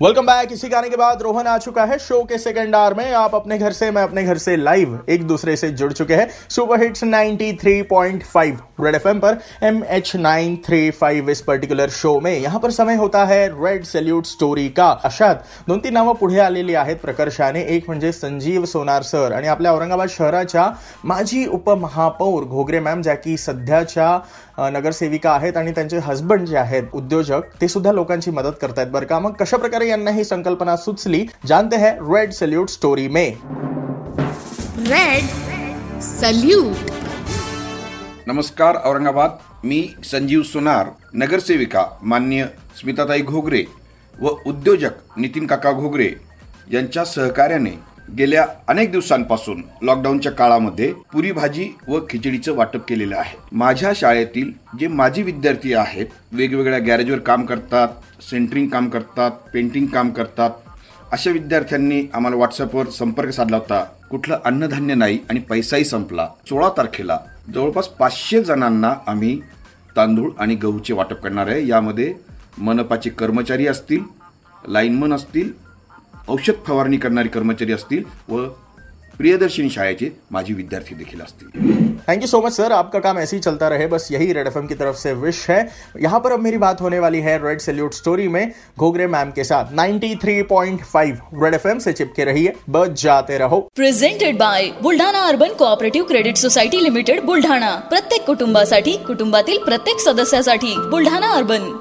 Welcome back इसी गाने के बाद रोहन आ चुका है शो के सेकंड आवर में। आप अपने घर से, मैं अपने घर से लाइव एक दूसरे से जुड़ चुके हैं। सुपर हिट्स 93.5 रेड एफएम पर एम एच इस पर्टिक्युलर शो में। यहाँ पर समय होता है रेड सॅल्यूट स्टोरी का। अशात, दोन तीन नावं पुढे आलेली आहेत प्रकर्षाने एक म्हणजे संजीव सोनार सर आणि आपल्या औरंगाबाद शहराच्या माजी उपमहापौर घोगरे मॅम, ज्या की सध्याच्या नगरसेविका आहेत आणि त्यांचे हस्बंड जे आहेत, उद्योजक, ते सुद्धा लोकांची मदत करतायत. बरं का? मग कशा प्रकारे यांना ही संकल्पना सुचली। जानते हैं रेड सल्यूट स्टोरी में। रेड सल्यूट नमस्कार औरंगाबाद। मी संजीव सोनार नगरसेविका मान्य स्मिताताई घोगरे व उद्योजक नितीन काका घोगरे यांच्या सहकार्याने गेल्या अनेक दिवसांपासून लॉकडाऊनच्या काळामध्ये पुरी भाजी व खिचडीचं वाटप केलेलं आहे. माझ्या शाळेतील जे माजी विद्यार्थी आहेत वेगवेगळ्या गॅरेजवर काम करतात सेंटरिंग काम करतात पेंटिंग काम करतात अशा विद्यार्थ्यांनी आम्हाला व्हॉट्सअपवर संपर्क साधला होता. कुठलं अन्नधान्य नाही आणि पैसाही संपला. सोळा तारखेला जवळपास पाचशे जणांना आम्ही तांदूळ आणि गहूचे वाटप करणार आहे. यामध्ये मनपाचे कर्मचारी असतील लाईनमन असतील औषध फवारणी करणारे कर्मचारी असतील व प्रियदर्शनी शाळेचे माजी विद्यार्थी देखील असतील. Thank you so much sir आपका काम ऐसे ही चलता रहे बस यही रेड एफएम की तरफ़ से विश है। यहाँ पर अब मेरी बात होने वाली है रेड सैल्यूट स्टोरी में घोगरे मैम के साथ। 93.5 रेड एफ़ से चिपके रहिए बच जाते रहो। Presented by Buldhana urban cooperative credit society limited Buldhana. प्रत्येक कुटुंबासाठी कुटुंबातील प्रत्येक सदस्यासाठी बुलढाणा अर्बन